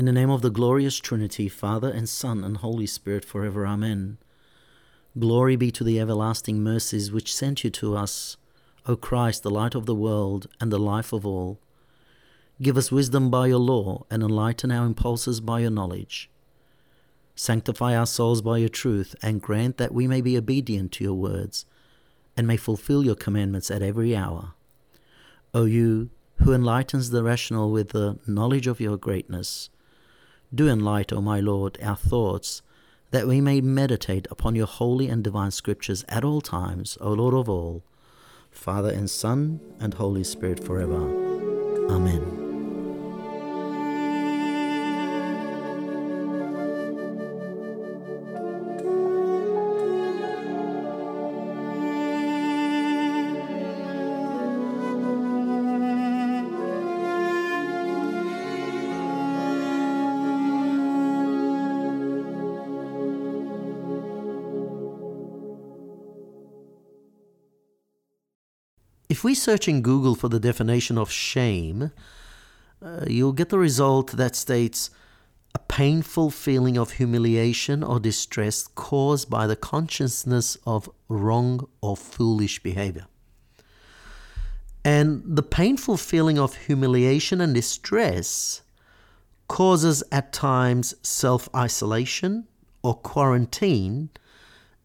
In the name of the glorious Trinity, Father and Son and Holy Spirit, forever. Amen. Glory be to the everlasting mercies which sent you to us, O Christ, the light of the world and the life of all. Give us wisdom by your law and enlighten our impulses by your knowledge. Sanctify our souls by your truth and grant that we may be obedient to your words and may fulfill your commandments at every hour. O you who enlightens the rational with the knowledge of your greatness, do enlighten, O my Lord, our thoughts, that we may meditate upon your holy and divine scriptures at all times, O Lord of all, Father and Son and Holy Spirit forever. Amen. If we search in Google for the definition of shame, uh, you'll get the result that states a painful feeling of humiliation or distress caused by the consciousness of wrong or foolish behavior. And the painful feeling of humiliation and distress causes at times self isolation or quarantine,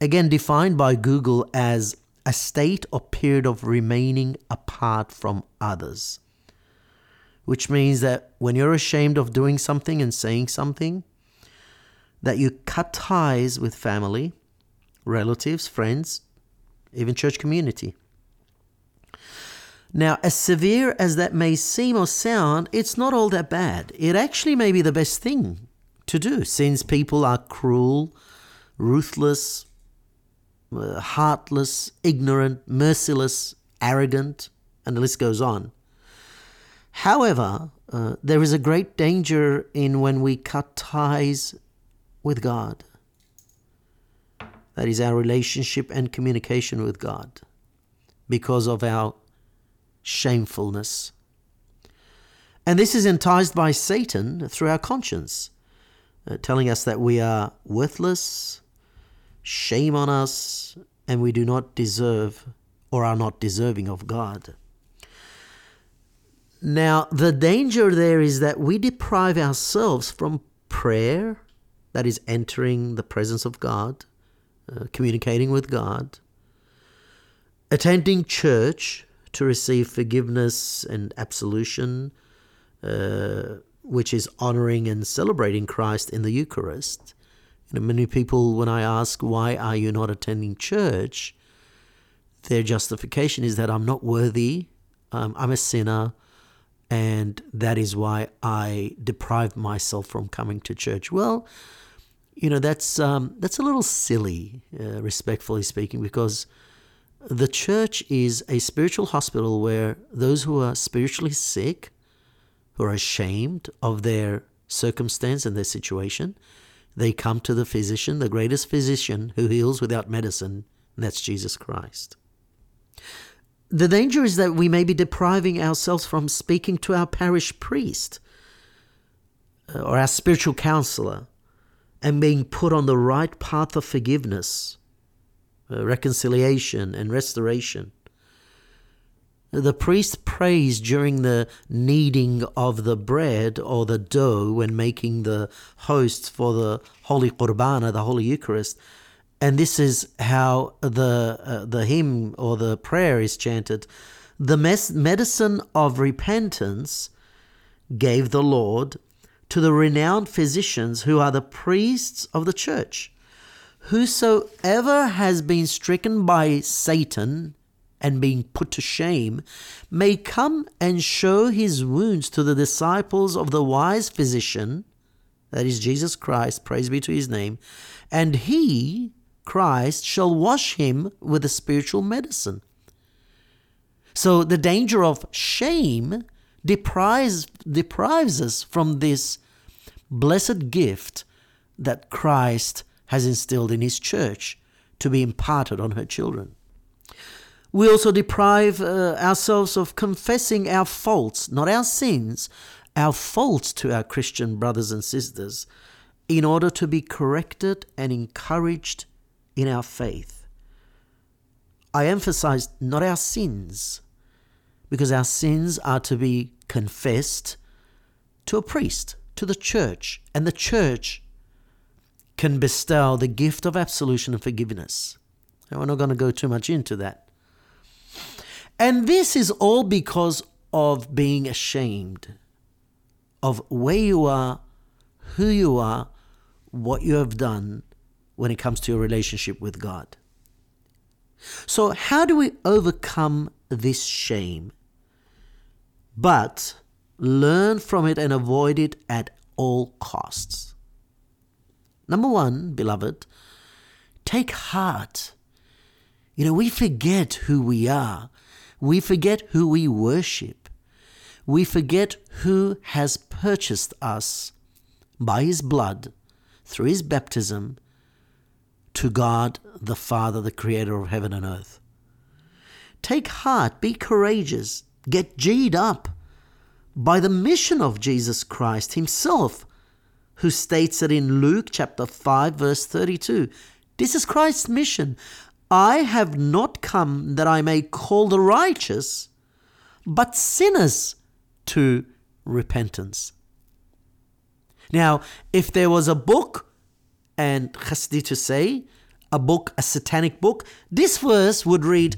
again defined by Google as a state or period of remaining apart from others. Which means that when you're ashamed of doing something and saying something, that you cut ties with family, relatives, friends, even church community. Now, as severe as that may seem or sound, it's not all that bad. It actually may be the best thing to do since people are cruel, ruthless, uh, heartless, ignorant, merciless, arrogant, and the list goes on. However, uh, there is a great danger in when we cut ties with God. That is our relationship and communication with God because of our shamefulness. And this is enticed by Satan through our conscience, uh, telling us that we are worthless, Shame on us, and we do not deserve or are not deserving of God. Now, the danger there is that we deprive ourselves from prayer, that is, entering the presence of God, uh, communicating with God, attending church to receive forgiveness and absolution, uh, which is honoring and celebrating Christ in the Eucharist, you know, many people, when I ask, why are you not attending church? Their justification is that I'm not worthy, um, I'm a sinner, and that is why I deprive myself from coming to church. Well, you know, that's, um, that's a little silly, uh, respectfully speaking, because the church is a spiritual hospital where those who are spiritually sick, who are ashamed of their circumstance and their situation, they come to the physician, the greatest physician who heals without medicine, and that's Jesus Christ. The danger is that we may be depriving ourselves from speaking to our parish priest uh, or our spiritual counselor and being put on the right path of forgiveness, uh, reconciliation, and restoration. The priest prays during the kneading of the bread or the dough when making the hosts for the Holy Qurbana, the Holy Eucharist. And this is how the, uh, the hymn or the prayer is chanted. The mes- medicine of repentance gave the Lord to the renowned physicians who are the priests of the church. Whosoever has been stricken by Satan and being put to shame, may come and show his wounds to the disciples of the wise physician, that is Jesus Christ, praise be to his name, and he, Christ, shall wash him with the spiritual medicine. So the danger of shame deprives, deprives us from this blessed gift that Christ has instilled in his church to be imparted on her children. We also deprive uh, ourselves of confessing our faults, not our sins, our faults to our Christian brothers and sisters in order to be corrected and encouraged in our faith. I emphasize not our sins, because our sins are to be confessed to a priest, to the church, and the church can bestow the gift of absolution and forgiveness. And we're not going to go too much into that. And this is all because of being ashamed of where you are, who you are, what you have done when it comes to your relationship with God. So, how do we overcome this shame? But learn from it and avoid it at all costs. Number one, beloved, take heart. You know, we forget who we are, we forget who we worship, we forget who has purchased us by his blood through his baptism to God the Father, the creator of heaven and earth. Take heart, be courageous, get G'd up by the mission of Jesus Christ himself, who states it in Luke chapter 5, verse 32. This is Christ's mission. I have not come that I may call the righteous, but sinners to repentance. Now, if there was a book, and chasdi to say, a book, a satanic book, this verse would read,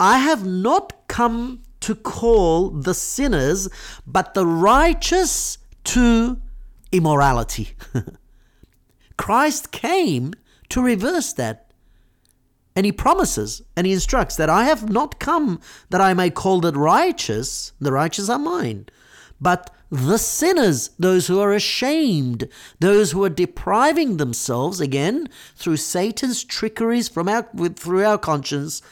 I have not come to call the sinners, but the righteous to immorality. Christ came to reverse that. And he promises and he instructs that I have not come that I may call the righteous, the righteous are mine, but the sinners, those who are ashamed, those who are depriving themselves, again, through Satan's trickeries from our, through our conscience,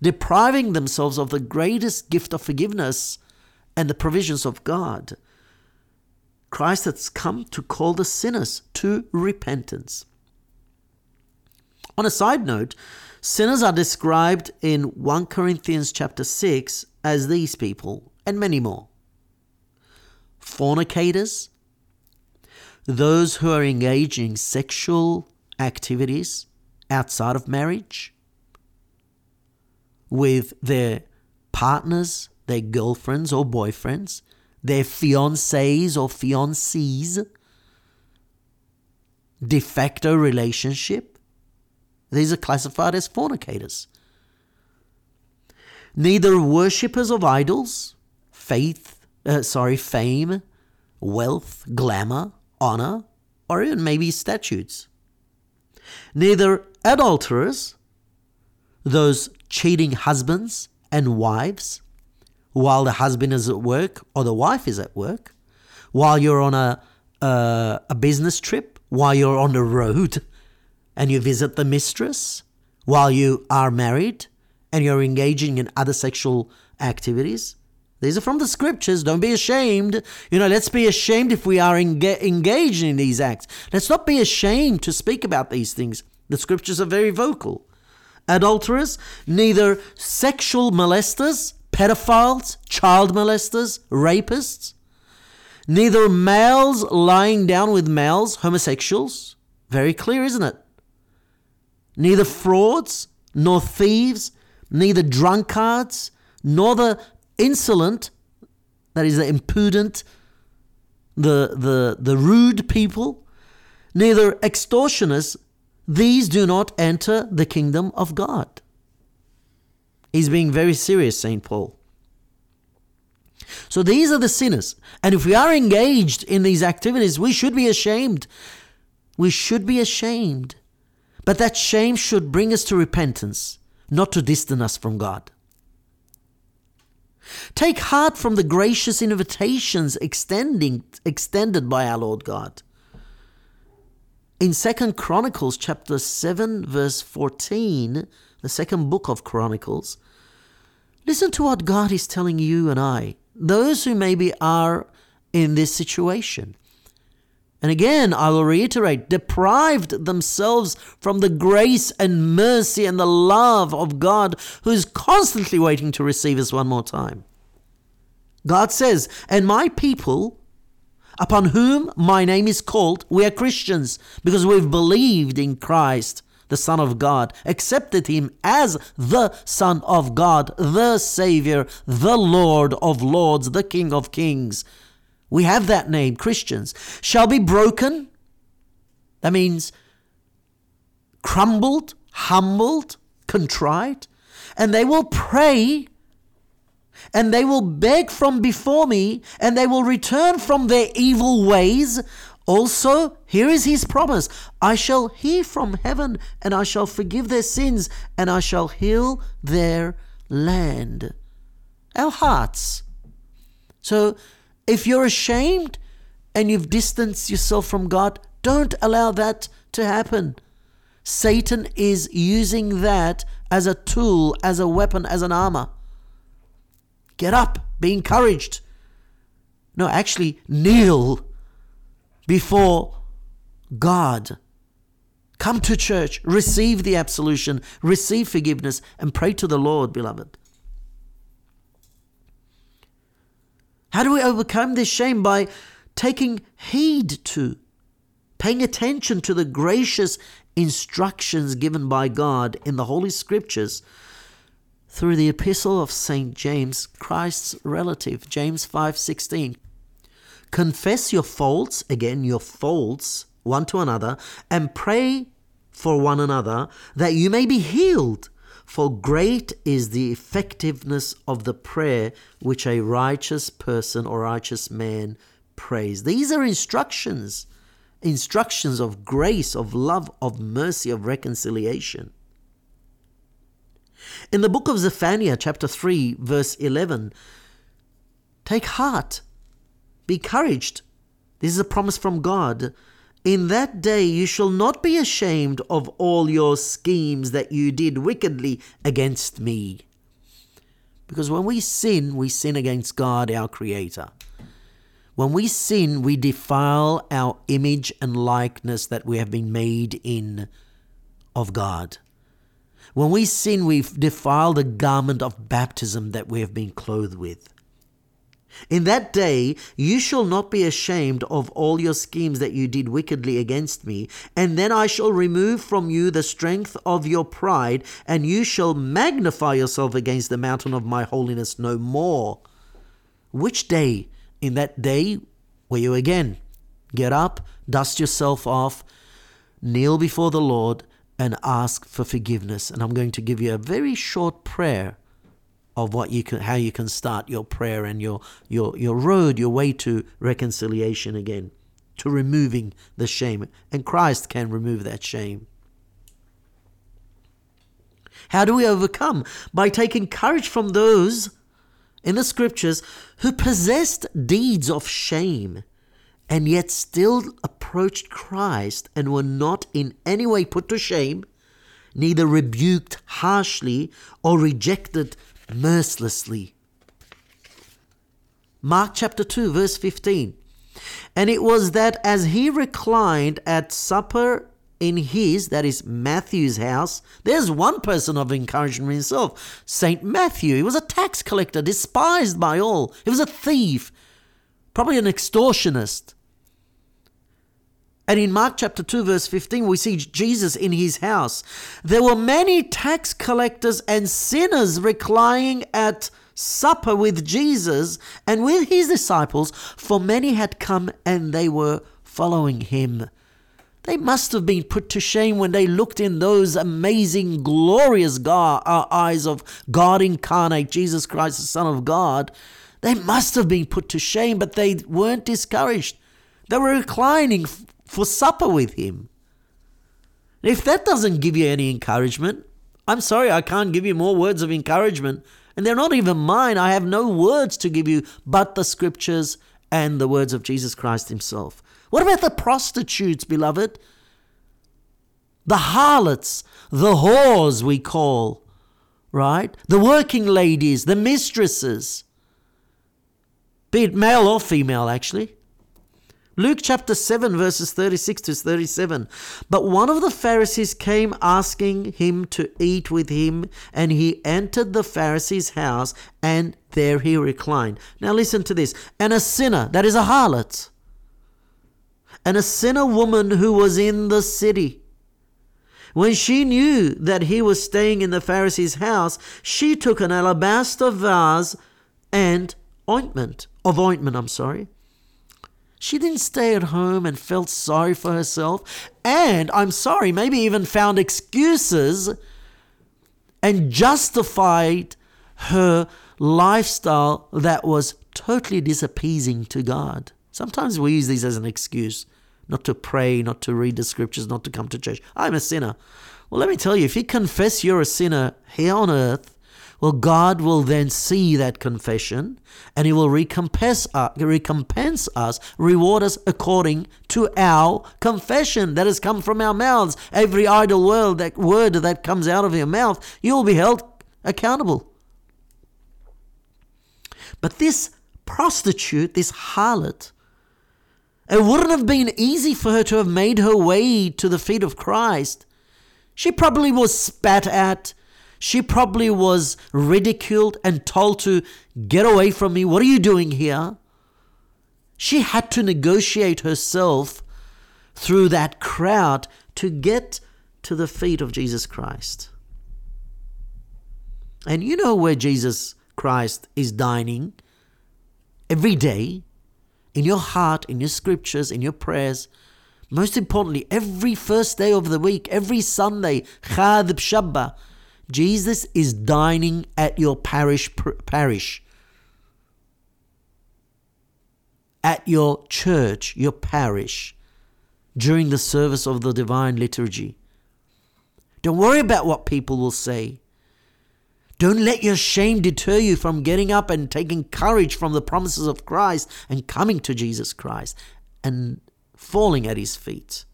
depriving themselves of the greatest gift of forgiveness and the provisions of God. Christ has come to call the sinners to repentance. On a side note, sinners are described in 1 Corinthians chapter 6 as these people and many more fornicators, those who are engaging sexual activities outside of marriage with their partners, their girlfriends or boyfriends, their fiancés or fiancées, de facto relationship. These are classified as fornicators. Neither worshippers of idols, faith, uh, sorry, fame, wealth, glamour, honor, or even maybe statutes. Neither adulterers, those cheating husbands and wives, while the husband is at work or the wife is at work, while you're on a, uh, a business trip, while you're on the road and you visit the mistress, while you are married and you're engaging in other sexual activities, these are from the scriptures. Don't be ashamed. You know, let's be ashamed if we are enga- engaged in these acts. Let's not be ashamed to speak about these things. The scriptures are very vocal. Adulterers, neither sexual molesters, pedophiles, child molesters, rapists, neither males lying down with males, homosexuals. Very clear, isn't it? Neither frauds, nor thieves, neither drunkards, nor the insolent, that is the impudent, the, the, the rude people, neither extortioners, these do not enter the kingdom of God. He's being very serious, St. Paul. So these are the sinners. And if we are engaged in these activities, we should be ashamed. We should be ashamed. But that shame should bring us to repentance, not to distance us from God. Take heart from the gracious invitations extending, extended by our Lord God. In Second Chronicles chapter 7 verse 14, the second book of Chronicles, listen to what God is telling you and I, those who maybe are in this situation. And again, I will reiterate, deprived themselves from the grace and mercy and the love of God who is constantly waiting to receive us one more time. God says, And my people upon whom my name is called, we are Christians because we've believed in Christ, the Son of God, accepted him as the Son of God, the Savior, the Lord of Lords, the King of Kings. We have that name, Christians, shall be broken. That means crumbled, humbled, contrite, and they will pray and they will beg from before me, and they will return from their evil ways. Also, here is his promise I shall hear from heaven, and I shall forgive their sins, and I shall heal their land. Our hearts. So, if you're ashamed and you've distanced yourself from God, don't allow that to happen. Satan is using that as a tool, as a weapon, as an armor. Get up, be encouraged. No, actually, kneel before God. Come to church, receive the absolution, receive forgiveness, and pray to the Lord, beloved. How do we overcome this shame? By taking heed to, paying attention to the gracious instructions given by God in the Holy Scriptures through the epistle of St. James, Christ's relative, James 5:16. Confess your faults, again your faults, one to another, and pray for one another that you may be healed. For great is the effectiveness of the prayer which a righteous person or righteous man prays. These are instructions, instructions of grace, of love, of mercy, of reconciliation. In the book of Zephaniah, chapter 3, verse 11, take heart, be encouraged. This is a promise from God. In that day you shall not be ashamed of all your schemes that you did wickedly against me. Because when we sin, we sin against God, our Creator. When we sin, we defile our image and likeness that we have been made in of God. When we sin, we defile the garment of baptism that we have been clothed with. In that day you shall not be ashamed of all your schemes that you did wickedly against me, and then I shall remove from you the strength of your pride, and you shall magnify yourself against the mountain of my holiness no more. Which day? In that day where you again get up, dust yourself off, kneel before the Lord, and ask for forgiveness. And I'm going to give you a very short prayer of what you can how you can start your prayer and your your your road, your way to reconciliation again, to removing the shame. And Christ can remove that shame. How do we overcome? By taking courage from those in the scriptures who possessed deeds of shame and yet still approached Christ and were not in any way put to shame, neither rebuked harshly or rejected mercilessly. Mark chapter 2, verse 15. And it was that as he reclined at supper in his, that is Matthew's house, there's one person of encouragement himself, St. Matthew. He was a tax collector, despised by all. He was a thief, probably an extortionist. And in Mark chapter 2, verse 15, we see Jesus in his house. There were many tax collectors and sinners reclining at supper with Jesus and with his disciples, for many had come and they were following him. They must have been put to shame when they looked in those amazing, glorious God, uh, eyes of God incarnate, Jesus Christ, the Son of God. They must have been put to shame, but they weren't discouraged. They were reclining for supper with him. If that doesn't give you any encouragement, I'm sorry, I can't give you more words of encouragement. And they're not even mine. I have no words to give you but the scriptures and the words of Jesus Christ Himself. What about the prostitutes, beloved? The harlots, the whores, we call, right? The working ladies, the mistresses, be it male or female, actually. Luke chapter 7, verses 36 to 37. But one of the Pharisees came asking him to eat with him, and he entered the Pharisee's house, and there he reclined. Now listen to this. And a sinner, that is a harlot, and a sinner woman who was in the city. When she knew that he was staying in the Pharisee's house, she took an alabaster vase and ointment of ointment, I'm sorry. She didn't stay at home and felt sorry for herself, and I'm sorry, maybe even found excuses and justified her lifestyle that was totally disappeasing to God. Sometimes we use these as an excuse not to pray, not to read the scriptures, not to come to church. I'm a sinner. Well, let me tell you, if you confess you're a sinner here on earth, well, God will then see that confession and He will recompense, uh, recompense us, reward us according to our confession that has come from our mouths. Every idle word that, word that comes out of your mouth, you'll be held accountable. But this prostitute, this harlot, it wouldn't have been easy for her to have made her way to the feet of Christ. She probably was spat at. She probably was ridiculed and told to get away from me. What are you doing here? She had to negotiate herself through that crowd to get to the feet of Jesus Christ. And you know where Jesus Christ is dining every day? in your heart, in your scriptures, in your prayers. Most importantly, every first day of the week, every Sunday, Chad Shabbat, Jesus is dining at your parish parish. At your church, your parish, during the service of the divine liturgy. Don't worry about what people will say. Don't let your shame deter you from getting up and taking courage from the promises of Christ and coming to Jesus Christ and falling at his feet.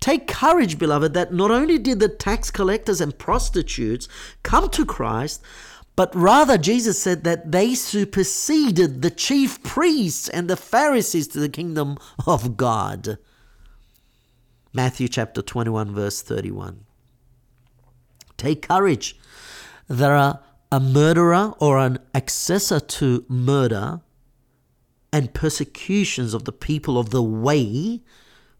Take courage, beloved, that not only did the tax collectors and prostitutes come to Christ, but rather Jesus said that they superseded the chief priests and the Pharisees to the kingdom of God. Matthew chapter 21, verse 31. Take courage. There are a murderer or an accessor to murder and persecutions of the people of the way.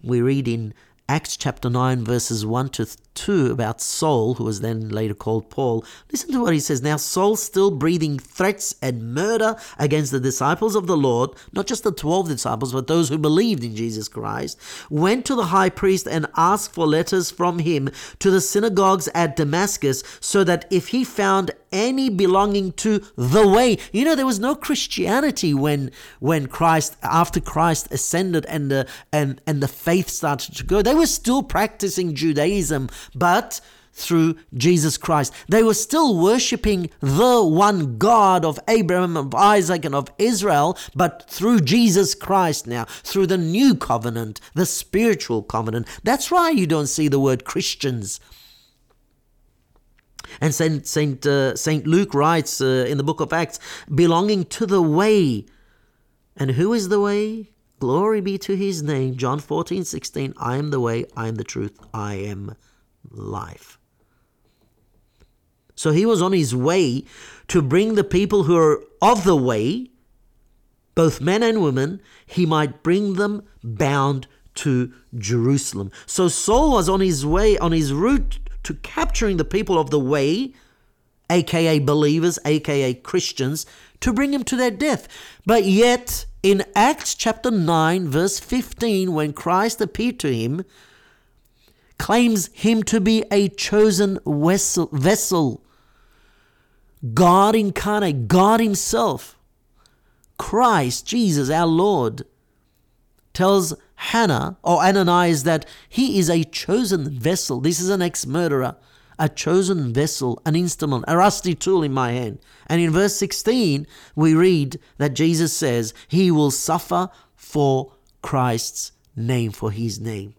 We read in Acts chapter 9, verses 1 to 2 about Saul, who was then later called Paul. Listen to what he says. Now, Saul, still breathing threats and murder against the disciples of the Lord, not just the 12 disciples, but those who believed in Jesus Christ, went to the high priest and asked for letters from him to the synagogues at Damascus, so that if he found any belonging to the way. You know, there was no Christianity when when Christ after Christ ascended and the and and the faith started to go. They were still practicing Judaism, but through Jesus Christ. They were still worshiping the one God of Abraham, of Isaac, and of Israel, but through Jesus Christ now, through the new covenant, the spiritual covenant. That's why you don't see the word Christians and Saint Saint uh, Saint Luke writes uh, in the book of Acts, belonging to the way. And who is the way? Glory be to his name. John 14, 16. I am the way, I am the truth, I am life. So he was on his way to bring the people who are of the way, both men and women, he might bring them bound to Jerusalem. So Saul was on his way, on his route to capturing the people of the way, aka believers, aka Christians, to bring him to their death. But yet, in Acts chapter 9, verse 15, when Christ appeared to him, claims him to be a chosen vessel, vessel. God incarnate, God Himself, Christ, Jesus, our Lord, tells Hannah or Ananias that he is a chosen vessel. This is an ex murderer, a chosen vessel, an instrument, a rusty tool in my hand. And in verse 16, we read that Jesus says he will suffer for Christ's name, for his name.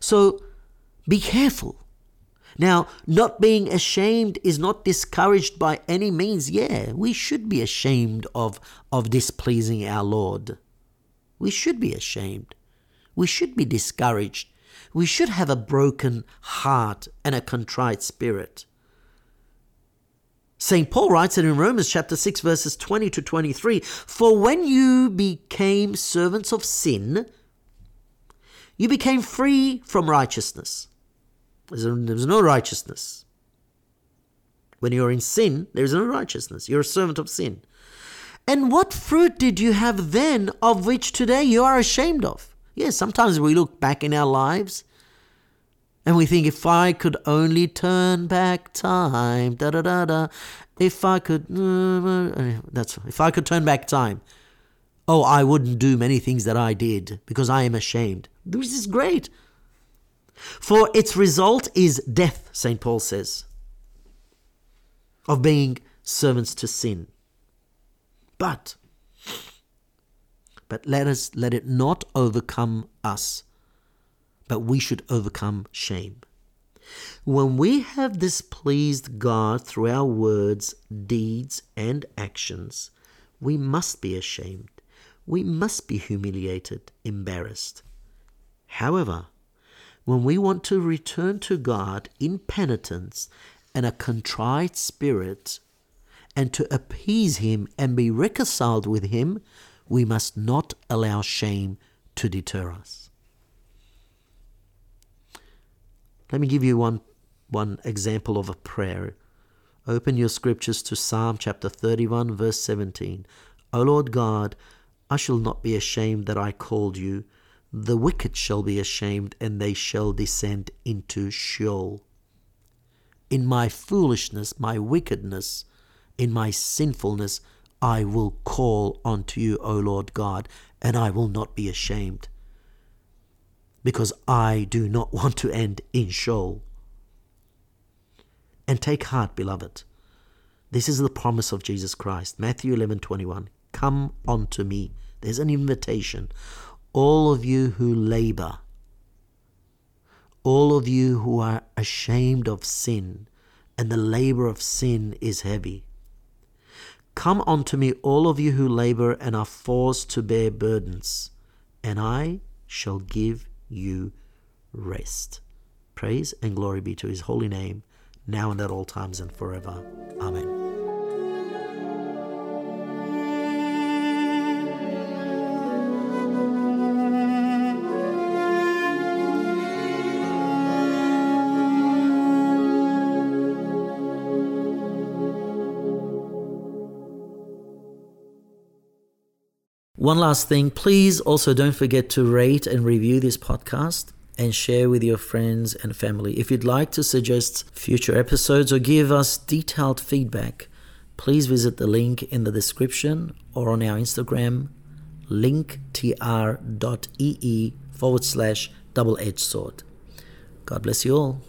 So be careful. Now, not being ashamed is not discouraged by any means. Yeah, we should be ashamed of, of displeasing our Lord. We should be ashamed. We should be discouraged. We should have a broken heart and a contrite spirit. St. Paul writes it in Romans chapter 6, verses 20 to 23 For when you became servants of sin, you became free from righteousness. There's no righteousness. When you're in sin, there's no righteousness. You're a servant of sin. And what fruit did you have then of which today you are ashamed of? Yes, sometimes we look back in our lives and we think, if I could only turn back time, da da da da. If I could, uh, that's if I could turn back time. Oh, I wouldn't do many things that I did because I am ashamed. This is great. For its result is death, St. Paul says, of being servants to sin. But, but let us let it not overcome us but we should overcome shame. When we have displeased God through our words, deeds, and actions, we must be ashamed. We must be humiliated, embarrassed. However, when we want to return to God in penitence and a contrite spirit, and to appease Him and be reconciled with Him, we must not allow shame to deter us. Let me give you one, one example of a prayer. Open your scriptures to Psalm chapter 31, verse 17. O Lord God, I shall not be ashamed that I called you. The wicked shall be ashamed, and they shall descend into Sheol. In my foolishness, my wickedness, in my sinfulness, I will call unto you, O Lord God, and I will not be ashamed because I do not want to end in Sheol. And take heart, beloved. This is the promise of Jesus Christ. Matthew 11 21. Come unto me. There's an invitation. All of you who labor, all of you who are ashamed of sin, and the labor of sin is heavy. Come unto me, all of you who labor and are forced to bear burdens, and I shall give you rest. Praise and glory be to his holy name, now and at all times and forever. Amen. One last thing, please also don't forget to rate and review this podcast and share with your friends and family. If you'd like to suggest future episodes or give us detailed feedback, please visit the link in the description or on our Instagram, linktr.ee forward slash double edged sword. God bless you all.